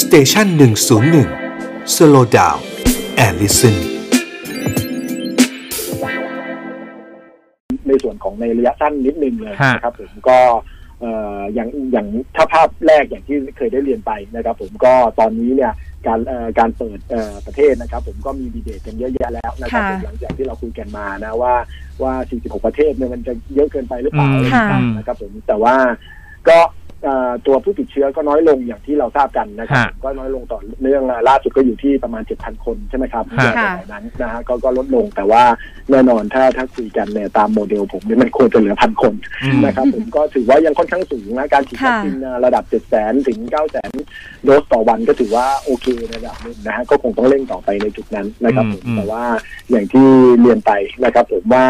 สเตชันหนึ่งศูนย์หนึ่งสโลดาวแอลลิสันในส่วนของในระยะสั้นนิดนึงเลยฮะนะครับผมก็เอ่ออย่างอย่างถ้าภาพแรกอย่างที่เคยได้เรียนไปนะครับ ผมก็ตอนนี้เนี่ยการเอ่อการเปิดเอ่อประเทศนะครับ ผมก็มีดีเบตกันเยอะแยะแล้วนะครับค่ะผมหลังจากที่เราคุยกันมานะว่าว่า 46 ประเทศเนี่ยมันจะเยอะเกินไปหรือเปล่าอืมอะไรค่ะต่างๆนะครับผมแต่ว่าก็เอ่อตัวผู้ติดเชื้อก็น้อยลงอย่างที่เราทราบกันนะครับฮะผมก็น้อยลงต่อเนื่องอะล่าสุดก็อยู่ที่ประมาณ 7,000 คนใช่ไหมครับฮะแถวๆนั้นนะฮะก็ก็ลดลงแต่ว่าแน่นอนถ้าถ้าคุยกันเนี่ยตามโมเดลผมเนี่ยมันควรจะเหลือพันคนอืมนะครับผมก็ถือว่ายังค่อนข้างสูงนะการฉีดวัคซีนระดับ 7 0 0 0 0 ถึง 9 0 0 0 0โดสต่อวันก็ถือว่าโอเคในระดับหนึ่งนะฮะก็คงต้องเร่งต่อไปในจุดนั้นนะครับผมอืมแต่ว่าอย่างที่เรียนไปนะครับผมว่า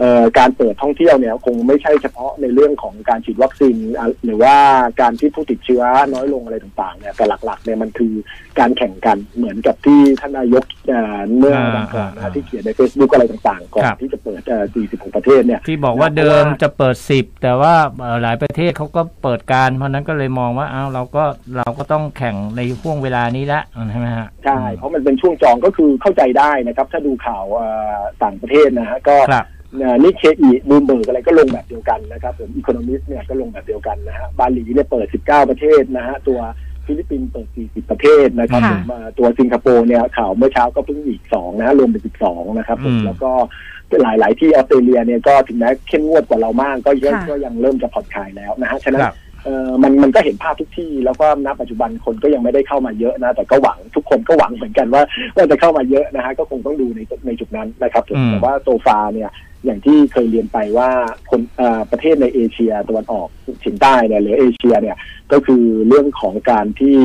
เอ่อการเปิดท่องเที่ยวเนี่ยคงไม่ใช่เฉพาะในเรื่องของการฉีดวัคซีนอะหรือว่าการที่ผู้ติดเชื้อน้อยลงอะไรต่างๆเนี่ยแต่หลักๆเนี่ยมันคือการแข่งกันเหมือนกับที่ท่านนายกเอ่อเมื่อวันก่อนนะอ่าที่เขียนใน Facebook อะไรต่างๆ ก่อนครับที่จะเปิดเอ่อ46ประเทศเนี่ยที่บอกว่าเดิมจะเปิดสิบแต่ว่าเอ่อหลายประเทศเขาก็เปิดการ เพราะฉะนั้นก็เลยมองว่าอ้าวเราก็เราก็ต้องแข่งในห่วงเวลานี้ละใช่ไหมฮะใช่เพราะมันเป็นช่วงจองก็คือเข้าใจได้นะครับ ถ้าดูข่าวเอ่อต่างประเทศนะฮะก็ครับ Nikkei Bloomberg อะไรก็ลงแบบเดียวกันนะครับผม Economist เนี่ยก็ลงแบบเดียวกันนะฮะบาหลีเนี่ยเปิด 19 ประเทศนะฮะตัวฟิลิปปินส์เปิด 40 ประเทศนะครับค่ะผมเอ่อตัวสิงคโปร์เนี่ยข่าวเมื่อเช้าก็เพิ่งอีก 2 นะฮะรวมเป็น 12 นะครับผมอืมแล้วก็หลายๆที่ออสเตรเลียเนี่ยก็ถึงแม้เข้มงวดกว่าเรามากก็ยังค่ะก็ยังเริ่มจะผ่อนคลายแล้วนะฮะฉะนั้นครับ เออมันมันก็เห็นภาพทุกที่ แล้วก็ณปัจจุบันคนก็ยังไม่ได้เข้ามาเยอะนะ แต่ก็หวังทุกคนก็หวังเหมือนกันว่าว่าจะเข้ามาเยอะนะฮะก็คงต้องดูในในจุดนั้นนะครับผมอืมแต่ว่าโซฟาเนี่ยอย่างที่เคยเรียนไปว่าคนเอ่อประเทศในเอเชียตะวันออกเฉียงใต้เนี่ยหรือเอเชียเนี่ยก็คือเรื่องของการที่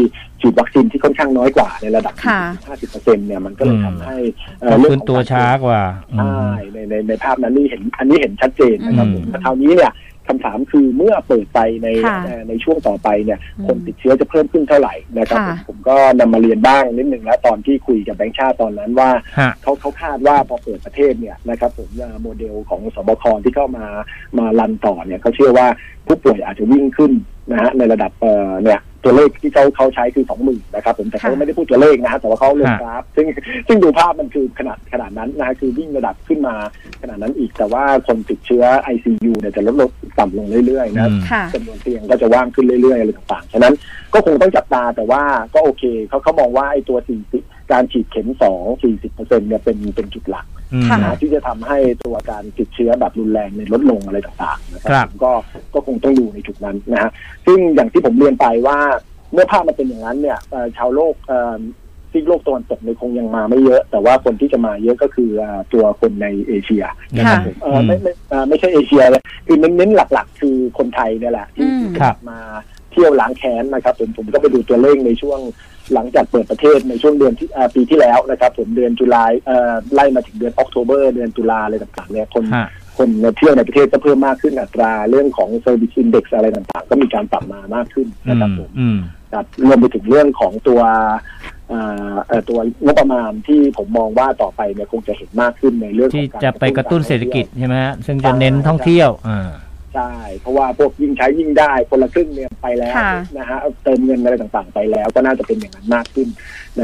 ฉีดวัคซีนที่ค่อนข้างน้อยกว่าในระดับค่ะ50เปอร์เซ็นเนี่ยมันก็เลยทำให้เอ่อก็เรื่องขึ้นของตัวการช้ากว่าอืมใช่ในในในภาพนั้นนี่เห็นอันนี้เห็นชัดเจนนะครับผมอืมแต่คราวนี้เนี่ย คำถามคือเมื่อเปิดไปในค่ะเอ่อในช่วงต่อไปเนี่ยอืมคนติดเชื้อจะเพิ่มขึ้นเท่าไหร่นะครับผมค่ะผมก็นำมาเรียนบ้างนิดหนึ่งแล้วตอนที่คุยกับแบงค์ชาติตอนนั้นว่าฮะเขาเขาคาดว่าพอเปิดประเทศเนี่ยนะครับผมเอ่อโมเดลของสบคที่เข้ามามารันต่อเนี่ยเขาเชื่อว่าผู้ป่วยอาจจะวิ่งขึ้น นะฮะในระดับเอ่อเนี่ยตัวเลขที่เขาเขาใช้คือสองหมื่นนะครับผมแต่เขาค่ะไม่ได้พูดตัวเลขนะฮะแต่ว่าเขาลงฮะกราฟ ซึ่งซึ่งดูภาพมันคือขนาดขนาดนั้นนะฮะคือวิ่งระดับขึ้นมาขนาดนั้นอีกแต่ว่าคนติดเชื้อ ICU เนี่ยจะลดลงต่ำลงเรื่อยๆนะอืมค่ะจำนวนเตียงก็จะว่างขึ้นเรื่อยๆอะไรต่างๆ ฉะนั้นก็คงต้องจับตาแต่ว่าก็โอเคเขาเขามองว่าไอ้ตัว40 การฉีดเข็ม2 40เปอร์เซ็นเนี่ยเป็นเป็นจุดหลักอืมค่ะนะที่จะทำให้ตัวการติดเชื้อแบบรุนแรงในยลดลงอะไรต่างๆนะคครัรับก็ก็คงต้องดูในจุดนั้นนะฮะซึ่งอย่างที่ผมเรียนไปว่าเมื่อภาพมันเป็นอย่างนั้นเนี่ยเอ่อชาวโลกเอ่อซีกโลกตะวันตกในยคงยังมาไม่เยอะ แต่ว่าคนที่จะมาเยอะก็คือเอ่อตัวคนในเอเชียนะครับผมเอ่อไม่ไม่เอ่อไม่ใช่เอเชียเลยคือเน้นๆหลัก ๆ คือคนไทยเนี่ยแหละที่อืมที่ครับมาเที่ยวล้างแค้นนะครับผมผมก็ไปดูตัวเลขในช่วงหลังจากเปิดประเทศในช่วงเดือนที่อ่าปีที่แล้วนะครับผมเดือนตุลาเอ่อไล่มาถึงเดือนออกโทเบอร์เดือนตุลาอะไรต่างๆเนี่ยคนฮะคนมาเที่ยวในประเทศก็เพิ่มมากขึ้นอัตราเรื่องของ Service Index อะไรต่างๆ ก็มีการปรับมามากขึ้นอืนะครับมผมอืมครับรวมไปถึงเรื่องของตัวเอ่อเอ่อตัวงบประมาณที่ผมมองว่าต่อไปเนี่ยคงจะเห็นมากขึ้นในเรื่องขที่องการจะไปกระตุ้นเศรษฐกิจใช่ไหมฮะซึ่งจะเน้นท่องเที่ยวอ่า ใช่ เพราะว่าพวกยิ่งใช้ยิ่งได้คนละครึ่งเนี่ยไปแล้วค่ะ นะฮะเติมเงินอะไรต่างๆไปแล้วก็น่าจะเป็นอย่างนั้นมากขึ้นใน